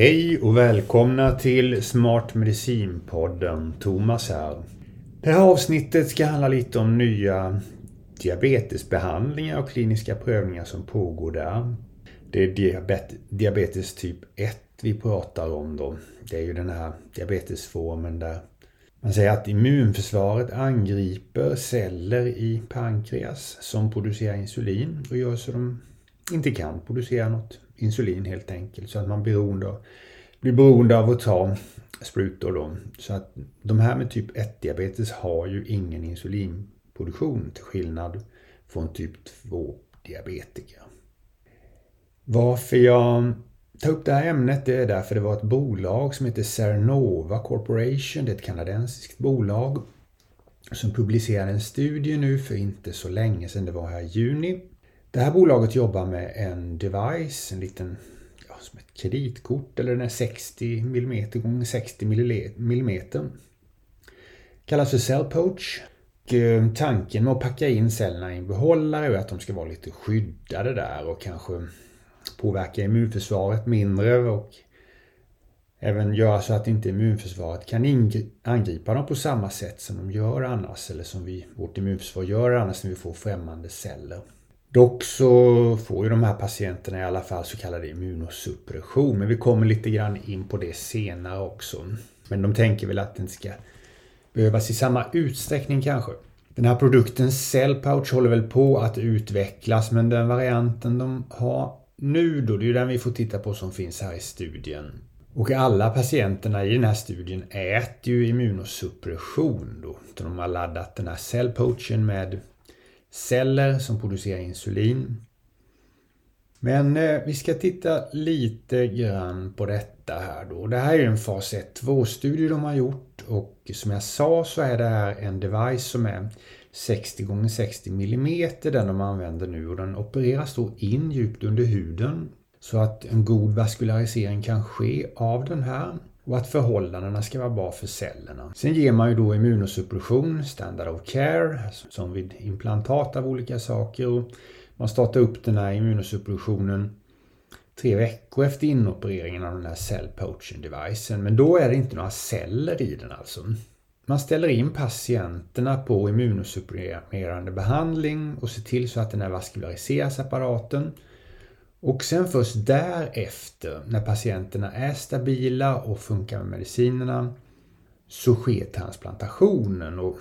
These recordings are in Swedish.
Hej och välkomna till Smart Medicin-podden. Thomas här. Det här avsnittet ska handla lite om nya diabetesbehandlingar och kliniska prövningar som pågår där. Det är diabet diabetes typ 1 vi pratar om då. Det är ju den här diabetesformen där man säger att immunförsvaret angriper celler i pankreas som producerar insulin och gör så de inte kan producera något insulin helt enkelt. Så att man beroende av, blir beroende av att ta sprutor då. Så att de här med typ 1-diabetes har ju ingen insulinproduktion till skillnad från typ 2-diabetiker. Varför jag tar upp det här ämnet det är därför det var ett bolag som heter Cernova Corporation. Det är ett kanadensiskt bolag som publicerade en studie nu för inte så länge sedan. Det var här i juni det här bolaget jobbar med en device, en liten ja, som ett kreditkort eller den är 60 mm x 60 mm. Kallas för Cell Poach. Eh, tanken med att packa in cellerna i en behållare är att de ska vara lite skyddade där och kanske påverka immunförsvaret mindre och även göra så att inte immunförsvaret kan angripa dem på samma sätt som de gör annars eller som vi, vårt immunförsvar gör annars när vi får främmande celler. Dock så får ju de här patienterna i alla fall så kallad immunosuppression. Men vi kommer lite grann in på det senare också. Men de tänker väl att den ska behövas i samma utsträckning kanske. Den här produkten Cellpouch håller väl på att utvecklas men den varianten de har nu då, det är ju den vi får titta på som finns här i studien. Och alla patienterna i den här studien äter ju immunosuppression då. De har laddat den här cellpoachen med celler som producerar insulin. Men eh, vi ska titta lite grann på detta här då. Det här är en fas 1-2-studie de har gjort och som jag sa så är det här en device som är 60 x 60 mm den de använder nu och den opereras då in djupt under huden så att en god vaskularisering kan ske av den här och att förhållandena ska vara bra för cellerna. Sen ger man ju då immunosuppression, standard of care, som vid implantat av olika saker. Och man startar upp den här immunosuppressionen tre veckor efter inopereringen av den här cell poaching devicen. Men då är det inte några celler i den alltså. Man ställer in patienterna på immunosupprimerande behandling och ser till så att den här vaskulariseras apparaten och sen först därefter, när patienterna är stabila och funkar med medicinerna, så sker transplantationen. Och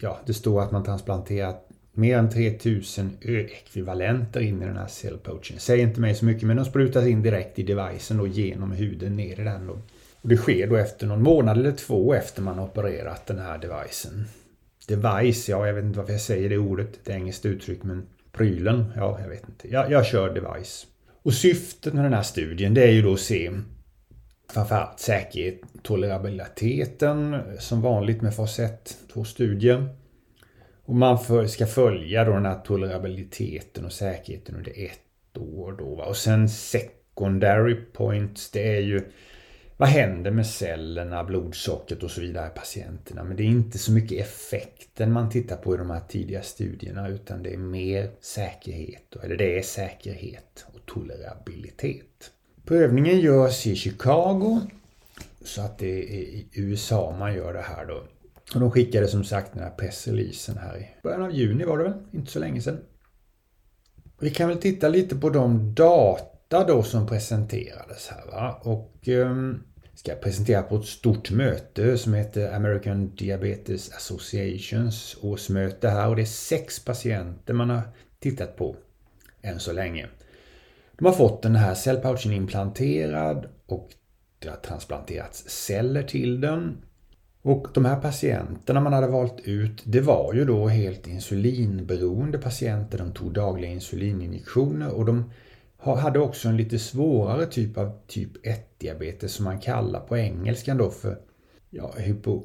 ja, det står att man transplanterat mer än 3000 ekvivalenter in i den här cellpoachen. Säger inte mig så mycket, men de sprutas in direkt i devicen och genom huden ner i den. Då. Och det sker då efter någon månad eller två efter man har opererat den här devicen. Device, ja jag vet inte varför jag säger det ordet, ett engelskt uttryck, men prylen, ja jag vet inte. Jag, jag kör device. Och syftet med den här studien det är ju då att se framförallt säkerhet, tolerabiliteten som vanligt med fas 1-2 studier. Och man ska följa då den här tolerabiliteten och säkerheten under ett år. Då, va? Och sen secondary points, det är ju vad händer med cellerna, blodsockret och så vidare i patienterna. Men det är inte så mycket effekten man tittar på i de här tidiga studierna utan det är mer säkerhet, eller det är säkerhet och tolerabilitet. Prövningen görs i Chicago så att det är i USA man gör det här då. Och de skickade som sagt den här pressreleasen här i början av juni var det väl, inte så länge sedan. Vi kan väl titta lite på de data då som presenterades här va. Och um, ska presentera på ett stort möte som heter American Diabetes Associations årsmöte här och det är sex patienter man har tittat på än så länge. De har fått den här cellpouchen implanterad och det har transplanterats celler till den. Och de här patienterna man hade valt ut, det var ju då helt insulinberoende patienter. De tog dagliga insulininjektioner och de hade också en lite svårare typ av typ 1-diabetes som man kallar på engelskan då för ja, hypo,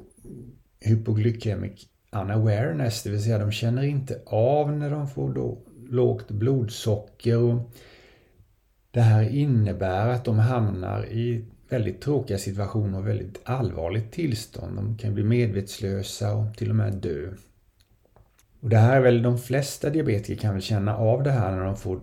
hypoglykemic unawareness, det vill säga de känner inte av när de får då lågt blodsocker. Och det här innebär att de hamnar i väldigt tråkiga situationer och väldigt allvarligt tillstånd. De kan bli medvetslösa och till och med dö. Och det här är väl de flesta diabetiker kan väl känna av det här när de får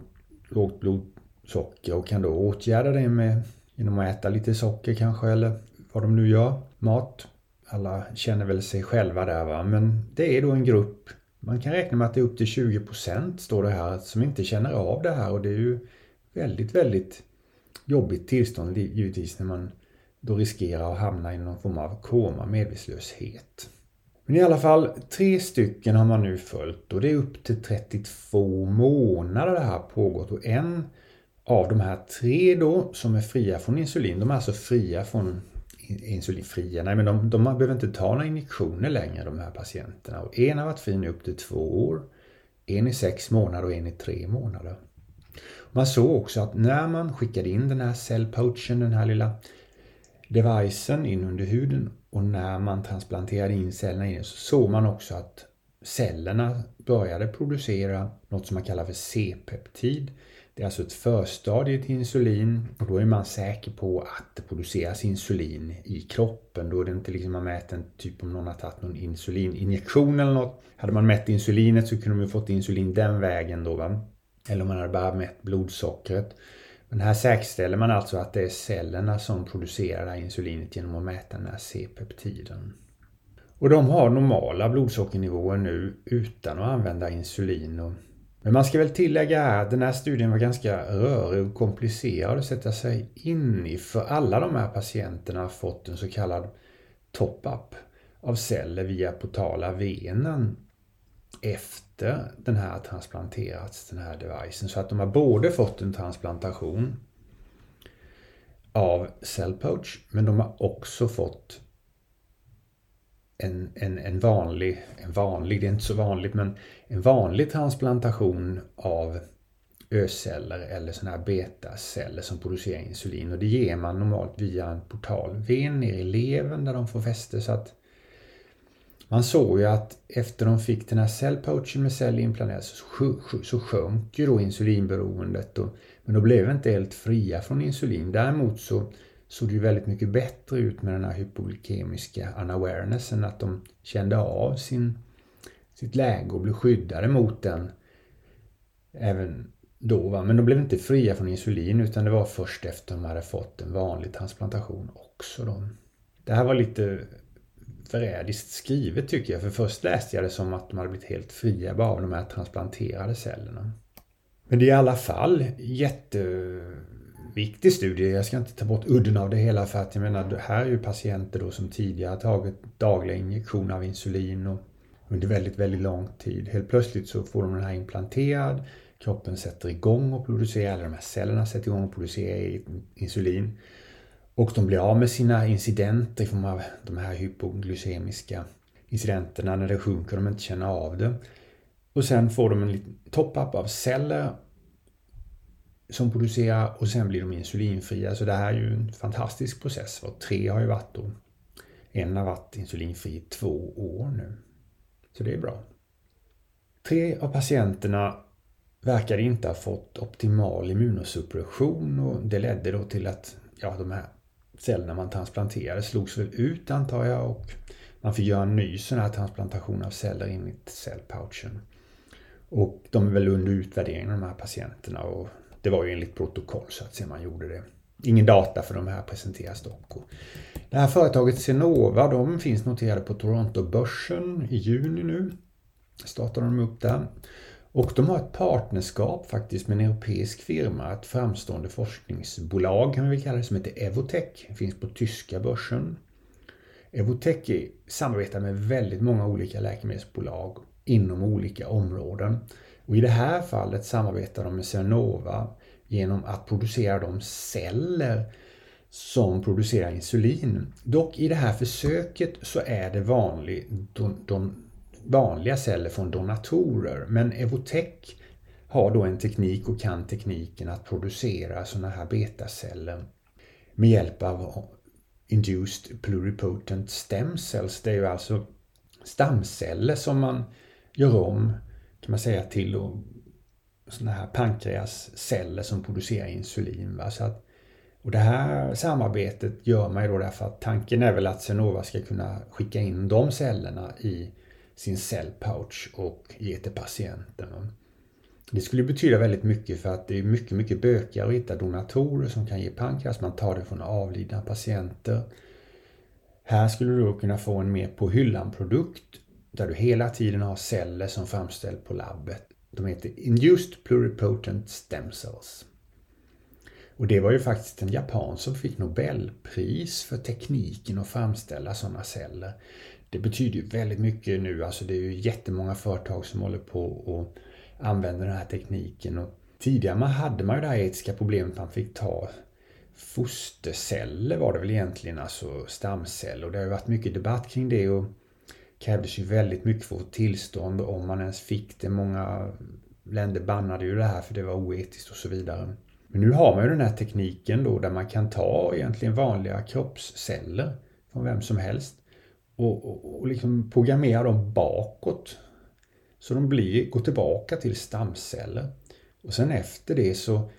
lågt blod socker och kan då åtgärda det med genom att äta lite socker kanske eller vad de nu gör, mat. Alla känner väl sig själva där va, men det är då en grupp, man kan räkna med att det är upp till 20% står det här, som inte känner av det här. Och det är ju väldigt, väldigt jobbigt tillstånd givetvis när man då riskerar att hamna i någon form av koma, medvetslöshet. Men i alla fall, tre stycken har man nu följt. Och det är upp till 32 månader det här pågått. Och en av de här tre då som är fria från insulin, de är alltså fria från insulinfria, nej men de, de behöver inte ta några injektioner längre de här patienterna. Och en har varit fri nu upp till två år, en i sex månader och en i tre månader. Man såg också att när man skickade in den här cellpoachen, den här lilla devicen in under huden och när man transplanterade in cellerna in så såg man också att cellerna började producera något som man kallar för C-peptid. Det är alltså ett förstadie till insulin och då är man säker på att det produceras insulin i kroppen. Då är det inte liksom man mäter en typ om någon har tagit någon insulininjektion eller något. Hade man mätt insulinet så kunde man fått insulin den vägen då. Va? Eller om man hade bara mätt blodsockret. Men här säkerställer man alltså att det är cellerna som producerar det här insulinet genom att mäta den här C-peptiden. Och de har normala blodsockernivåer nu utan att använda insulin. Men man ska väl tillägga här att den här studien var ganska rörig och komplicerad att sätta sig in i. För alla de här patienterna har fått en så kallad top-up av celler via portala venen efter den här transplanterats, den här devicen. Så att de har både fått en transplantation av cellpoach men de har också fått en, en, en vanlig, en vanlig, det är inte så vanligt, men en vanlig transplantation av ö-celler eller sådana här betaceller som producerar insulin. Och det ger man normalt via en portalven ner i levern där de får fäste. Så att man såg ju att efter de fick den här cellpoachen med cellimplanerat så, så sjönk ju då insulinberoendet. Och, men de blev inte helt fria från insulin. Däremot så såg det ju väldigt mycket bättre ut med den här hypoglykemiska unawarenessen. Att de kände av sin, sitt läge och blev skyddade mot den även då. Va? Men de blev inte fria från insulin utan det var först efter de hade fått en vanlig transplantation också. Då. Det här var lite förrädiskt skrivet tycker jag. För först läste jag det som att de hade blivit helt fria bara av de här transplanterade cellerna. Men det är i alla fall jätte viktig studie. Jag ska inte ta bort udden av det hela för att jag menar, det här är ju patienter då som tidigare tagit dagliga injektioner av insulin och under väldigt, väldigt lång tid. Helt plötsligt så får de den här implanterad, kroppen sätter igång och producerar, eller de här cellerna sätter igång och producerar insulin. Och de blir av med sina incidenter i form av de här hypoglykemiska incidenterna när det sjunker och de inte känner av det. Och sen får de en liten top-up av celler som producerar och sen blir de insulinfria. Så det här är ju en fantastisk process. För tre har ju varit då. En har varit insulinfri i två år nu. Så det är bra. Tre av patienterna verkade inte ha fått optimal immunosuppression och det ledde då till att ja, de här cellerna man transplanterade slogs väl ut antar jag och man fick göra en ny sån här transplantation av celler in i cellpouchen. Och de är väl under utvärdering de här patienterna och det var ju enligt protokoll så att säga man gjorde det. Ingen data för de här presenteras dock. Det här företaget Senova de finns noterade på Toronto-börsen i juni nu. Startar de upp där. Och de har ett partnerskap faktiskt med en europeisk firma, ett framstående forskningsbolag kan vi kalla det, som heter Evotech. Det finns på tyska börsen. Evotech samarbetar med väldigt många olika läkemedelsbolag inom olika områden. Och I det här fallet samarbetar de med Cernova genom att producera de celler som producerar insulin. Dock i det här försöket så är det vanlig, de, de vanliga celler från donatorer. Men Evotech har då en teknik och kan tekniken att producera sådana här betaceller med hjälp av Induced Pluripotent Stem Cells. Det är ju alltså stamceller som man gör om kan man säga till och sådana här pankreasceller som producerar insulin. Va? Så att, och det här samarbetet gör man ju då därför att tanken är väl att Senova ska kunna skicka in de cellerna i sin cellpouch och ge till patienten. Det skulle betyda väldigt mycket för att det är mycket, mycket bökigare att hitta donatorer som kan ge pankreas. Man tar det från avlidna patienter. Här skulle du då kunna få en mer på hyllan-produkt där du hela tiden har celler som framställs på labbet. De heter Induced Pluripotent Stem Cells. Och det var ju faktiskt en japan som fick Nobelpris för tekniken att framställa sådana celler. Det betyder ju väldigt mycket nu, alltså det är ju jättemånga företag som håller på och använder den här tekniken. Och tidigare man hade man ju det här etiska problemet man fick ta fosterceller var det väl egentligen, alltså stamceller. Och det har ju varit mycket debatt kring det och krävdes ju väldigt mycket för att få tillstånd om man ens fick det. Många länder bannade ju det här för det var oetiskt och så vidare. Men nu har man ju den här tekniken då där man kan ta egentligen vanliga kroppsceller från vem som helst och, och, och liksom programmera dem bakåt. Så de blir, går tillbaka till stamceller. Och sen efter det så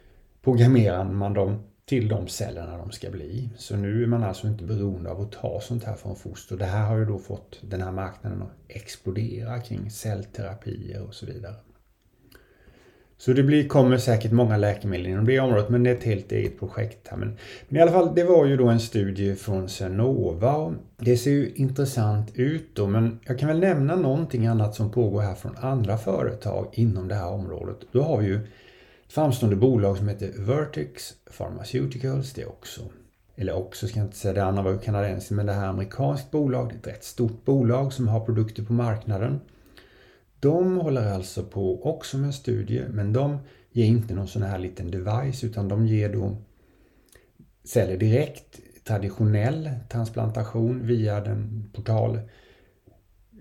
programmerar man dem till de cellerna de ska bli. Så nu är man alltså inte beroende av att ta sånt här från foster. Det här har ju då fått den här marknaden att explodera kring cellterapier och så vidare. Så det blir, kommer säkert många läkemedel inom det området men det är ett helt eget projekt. Här. Men, men, i alla fall, det var ju då en studie från Senova. Det ser ju intressant ut då men jag kan väl nämna någonting annat som pågår här från andra företag inom det här området. Då har vi ju framstående bolag som heter Vertex Pharmaceuticals. Det är också, eller också ska jag inte säga, det andra var ju kanadensiskt men det här är amerikanskt bolag. Det är ett rätt stort bolag som har produkter på marknaden. De håller alltså på också med en studie men de ger inte någon sån här liten device utan de ger då celler direkt traditionell transplantation via den portal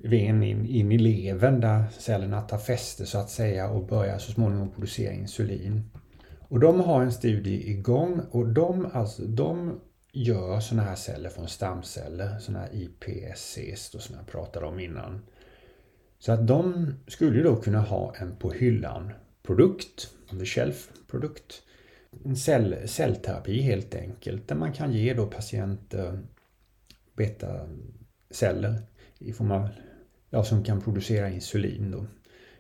ven in, in i levern där cellerna tar fäste så att säga och börjar så småningom producera insulin. Och de har en studie igång och de, alltså, de gör sådana här celler från stamceller, sådana här IPSCs då, som jag pratade om innan. Så att de skulle då kunna ha en på hyllan produkt, on the shelf produkt. En cell, cellterapi helt enkelt där man kan ge då patienter betaceller i form av, ja, som kan producera insulin då.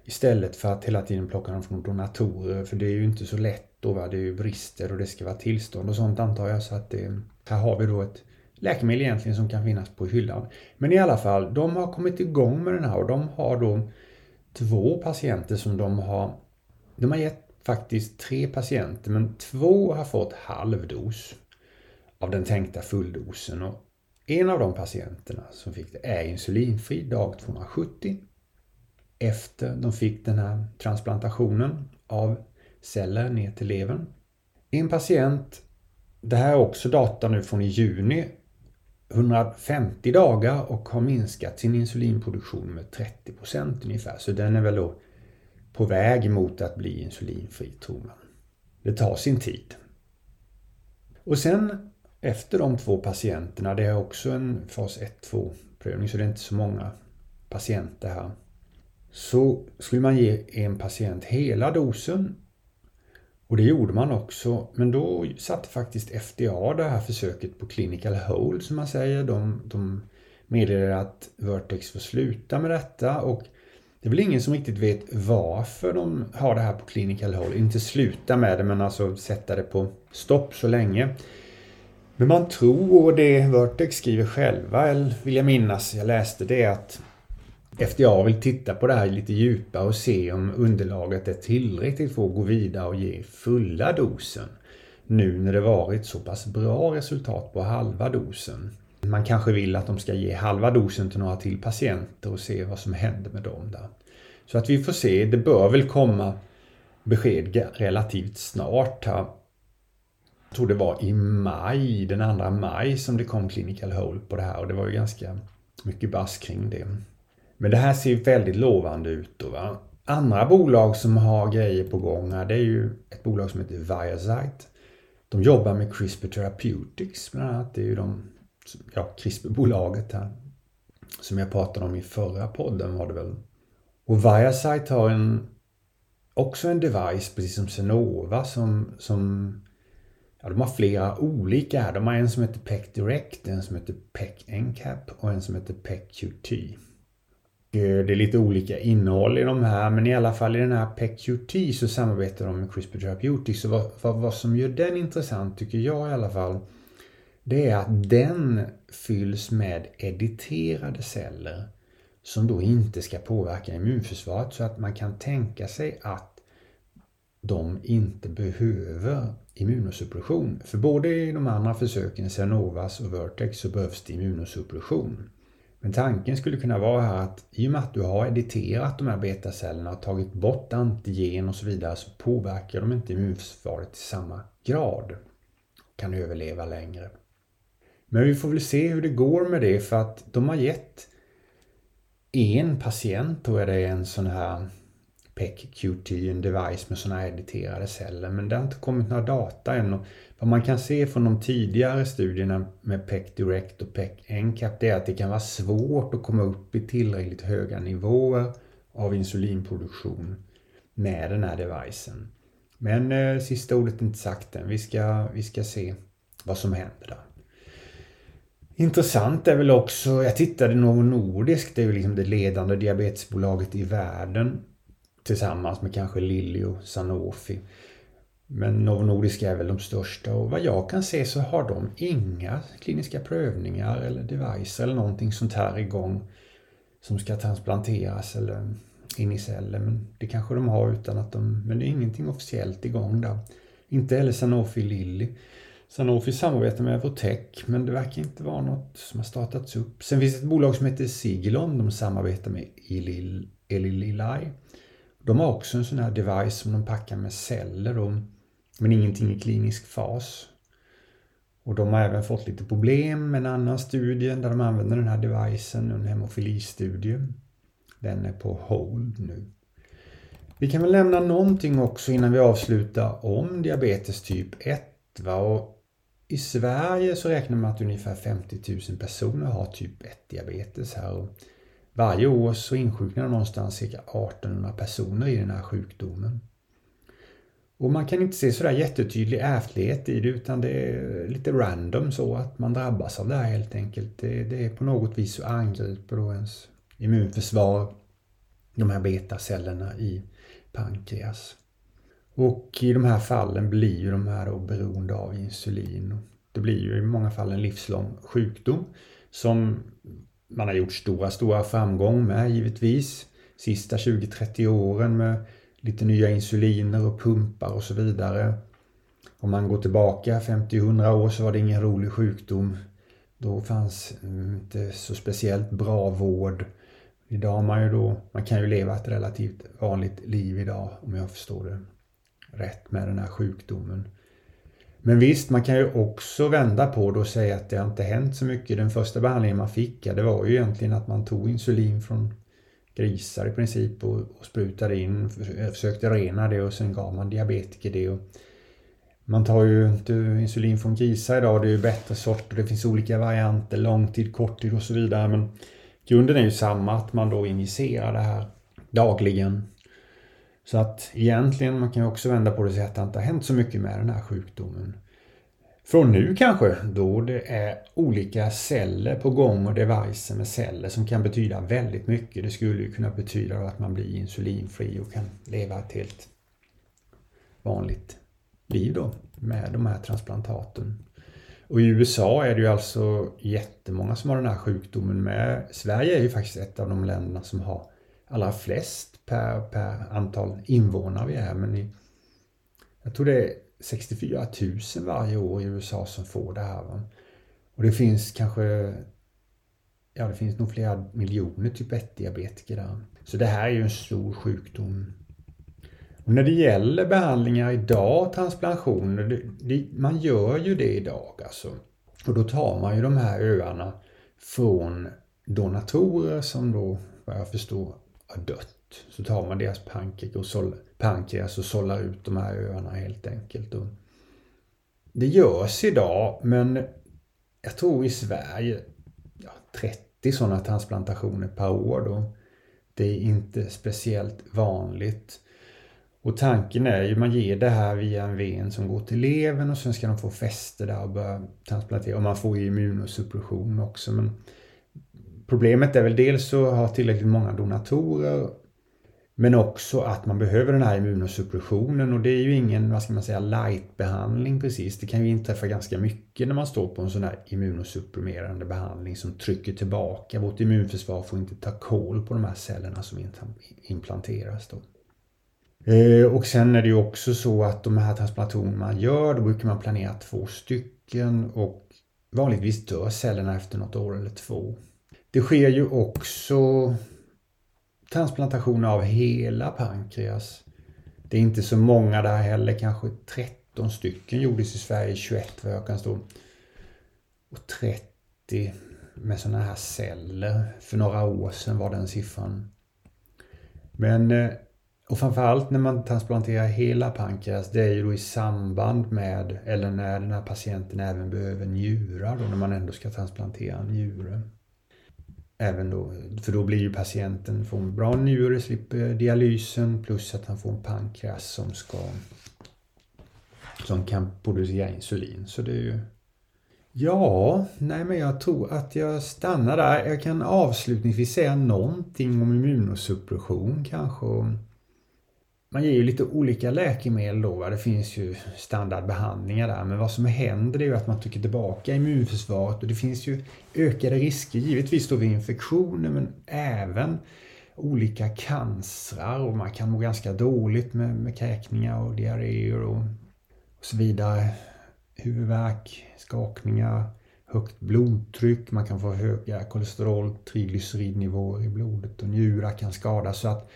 Istället för att hela tiden plocka dem från donatorer för det är ju inte så lätt då. Va? Det är ju brister och det ska vara tillstånd och sånt antar jag. Så att det, här har vi då ett läkemedel egentligen som kan finnas på hyllan. Men i alla fall, de har kommit igång med den här och de har då två patienter som de har... De har gett faktiskt tre patienter men två har fått halvdos av den tänkta fulldosen. Och en av de patienterna som fick det är insulinfri dag 270 efter de fick den här transplantationen av celler ner till levern. En patient, det här är också data nu från i juni, 150 dagar och har minskat sin insulinproduktion med 30 procent ungefär. Så den är väl då på väg mot att bli insulinfri tror man. Det tar sin tid. Och sen efter de två patienterna, det är också en fas 1-2 prövning så det är inte så många patienter här. Så skulle man ge en patient hela dosen och det gjorde man också, men då satte faktiskt FDA det här försöket på clinical hold som man säger. De, de meddelade att Vertex får sluta med detta och det är väl ingen som riktigt vet varför de har det här på clinical hold. Inte sluta med det men alltså sätta det på stopp så länge. Men man tror, och det Vertex skriver själva, eller vill jag minnas, jag läste det att FDA vill titta på det här lite djupare och se om underlaget är tillräckligt för att gå vidare och ge fulla dosen. Nu när det varit så pass bra resultat på halva dosen. Man kanske vill att de ska ge halva dosen till några till patienter och se vad som händer med dem där. Så att vi får se. Det bör väl komma besked relativt snart här. Jag tror det var i maj, den 2 maj som det kom clinical hold på det här och det var ju ganska mycket bass kring det. Men det här ser väldigt lovande ut. Då, va? Andra bolag som har grejer på gång här, det är ju ett bolag som heter Viasite. De jobbar med CRISPR Therapeutics bland annat. Det är ju de, ja, CRISPR-bolaget här. Som jag pratade om i förra podden var det väl. Och Viasite har en, också en device, precis som Senova, som, som Ja, de har flera olika här. De har en som heter PEC Direct, en som heter PEC NCAP och en som heter PEC QT. Eh, det är lite olika innehåll i de här men i alla fall i den här PECQT så samarbetar de med CRISPR Therapeutics. Så vad, vad, vad som gör den intressant tycker jag i alla fall det är att den fylls med editerade celler som då inte ska påverka immunförsvaret så att man kan tänka sig att de inte behöver immunosuppression. För både i de andra försöken, Cernovas och Vertex, så behövs det immunosuppression. Men tanken skulle kunna vara här att i och med att du har editerat de här betacellerna och tagit bort antigen och så vidare så påverkar de inte immunförsvaret i samma grad. Kan överleva längre. Men vi får väl se hur det går med det för att de har gett en patient, tror jag det är, en sån här PEC-QT, en device med sådana här editerade celler. Men det har inte kommit några data än. Och vad man kan se från de tidigare studierna med PEC Direct och PEC NCAP det är att det kan vara svårt att komma upp i tillräckligt höga nivåer av insulinproduktion med den här devicen. Men eh, sista ordet är inte sagt än. Vi ska, vi ska se vad som händer där. Intressant är väl också, jag tittade Novo Nordisk, det är ju liksom det ledande diabetesbolaget i världen. Tillsammans med kanske Lilly och Sanofi. Men Novo Nordisk är väl de största och vad jag kan se så har de inga kliniska prövningar eller devices eller någonting sånt här igång som ska transplanteras eller in i celler. Men det kanske de har utan att de, men det är ingenting officiellt igång där. Inte heller Sanofi Lilly. Sanofi samarbetar med Evotech men det verkar inte vara något som har startats upp. Sen finns det ett bolag som heter Sigilon. De samarbetar med Eli Lilly. De har också en sån här device som de packar med celler och, men ingenting i klinisk fas. Och de har även fått lite problem med en annan studie där de använder den här devicen, en hemofilistudie. Den är på hold nu. Vi kan väl nämna någonting också innan vi avslutar om diabetes typ 1. Va? Och i Sverige så räknar man att ungefär 50 000 personer har typ 1 diabetes här. Och varje år så insjuknar någonstans cirka 1800 personer i den här sjukdomen. Och man kan inte se sådär jättetydlig ärftlighet i det utan det är lite random så att man drabbas av det här helt enkelt. Det, det är på något vis så angriper då ens immunförsvar de här betacellerna i pankreas. Och i de här fallen blir ju de här då beroende av insulin. Det blir ju i många fall en livslång sjukdom som man har gjort stora, stora framgång med givetvis. Sista 20-30 åren med lite nya insuliner och pumpar och så vidare. Om man går tillbaka 50-100 år så var det ingen rolig sjukdom. Då fanns mm, inte så speciellt bra vård. Idag har man ju då, man kan ju leva ett relativt vanligt liv idag om jag förstår det rätt med den här sjukdomen. Men visst, man kan ju också vända på det och säga att det har inte hänt så mycket. Den första behandlingen man fick, ja, det var ju egentligen att man tog insulin från grisar i princip och, och sprutade in, försökte rena det och sen gav man diabetiker det. Och man tar ju inte insulin från grisar idag, det är ju bättre sorter, det finns olika varianter, långtid, korttid och så vidare. Men grunden är ju samma, att man då injicerar det här dagligen så att egentligen, man kan ju också vända på det och säga att det inte har hänt så mycket med den här sjukdomen. Från nu kanske, då det är olika celler på gång och devicer med celler som kan betyda väldigt mycket. Det skulle ju kunna betyda att man blir insulinfri och kan leva ett helt vanligt liv då med de här transplantaten. Och i USA är det ju alltså jättemånga som har den här sjukdomen med. Sverige är ju faktiskt ett av de länderna som har allra flest per, per antal invånare vi är. Men i, jag tror det är 64 000 varje år i USA som får det här. Va? Och det finns kanske Ja, det finns nog flera miljoner typ 1-diabetiker där. Så det här är ju en stor sjukdom. Och när det gäller behandlingar idag, transplantationer, det, det, man gör ju det idag alltså. Och då tar man ju de här öarna från donatorer som då, vad jag förstår, har dött. Så tar man deras pankreas och, såll, pankreas och sållar ut de här öarna helt enkelt. Och det görs idag men jag tror i Sverige ja, 30 sådana transplantationer per år då. Det är inte speciellt vanligt. Och tanken är ju man ger det här via en ven som går till levern och sen ska de få fäste där och börja transplantera. Och man får ju immunosuppression också men Problemet är väl dels att ha tillräckligt många donatorer men också att man behöver den här immunosuppressionen och det är ju ingen, vad ska man säga, light-behandling precis. Det kan ju inträffa ganska mycket när man står på en sån här immunosupprimerande behandling som trycker tillbaka. Vårt immunförsvar får inte ta koll på de här cellerna som implanteras då. Eh, och sen är det ju också så att de här transplantationerna man gör, då brukar man planera två stycken och vanligtvis dör cellerna efter något år eller två. Det sker ju också transplantationer av hela pankreas. Det är inte så många där heller, kanske 13 stycken gjordes i Sverige, 21 vad jag kan stå. Och 30 med sådana här celler. För några år sedan var den siffran. Men, eh, och framförallt när man transplanterar hela pankreas, det är ju då i samband med, eller när den här patienten även behöver njurar då, när man ändå ska transplantera en njure. Även då, för då blir ju patienten, får en bra njure, slipper dialysen plus att han får en pankreas som ska som kan producera insulin. Så det är ju... Ja, nej men jag tror att jag stannar där. Jag kan avslutningsvis säga någonting om immunosuppression kanske man ger ju lite olika läkemedel då. Va? Det finns ju standardbehandlingar där. Men vad som händer är ju att man trycker tillbaka immunförsvaret och det finns ju ökade risker givetvis då vid infektioner men även olika cancrar och man kan må ganska dåligt med, med kräkningar och diarréer och, och så vidare. Huvudvärk, skakningar, högt blodtryck, man kan få höga kolesterol, triglyceridnivåer i blodet och njurar kan skadas. Så att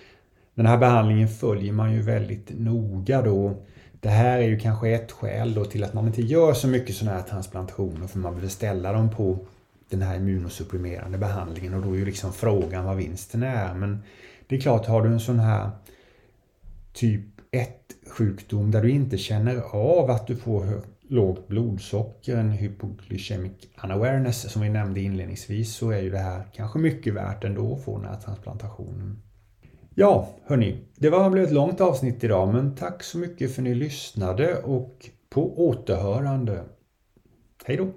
den här behandlingen följer man ju väldigt noga då. Det här är ju kanske ett skäl då till att man inte gör så mycket sådana här transplantationer för man behöver ställa dem på den här immunosupprimerande behandlingen och då är ju liksom frågan vad vinsten är. Men det är klart, har du en sån här typ 1 sjukdom där du inte känner av att du får lågt blodsocker, en hypoglycemic unawareness som vi nämnde inledningsvis, så är ju det här kanske mycket värt ändå att få den här transplantationen. Ja, hörni. Det var blev ett långt avsnitt idag men tack så mycket för att ni lyssnade och på återhörande. Hej då!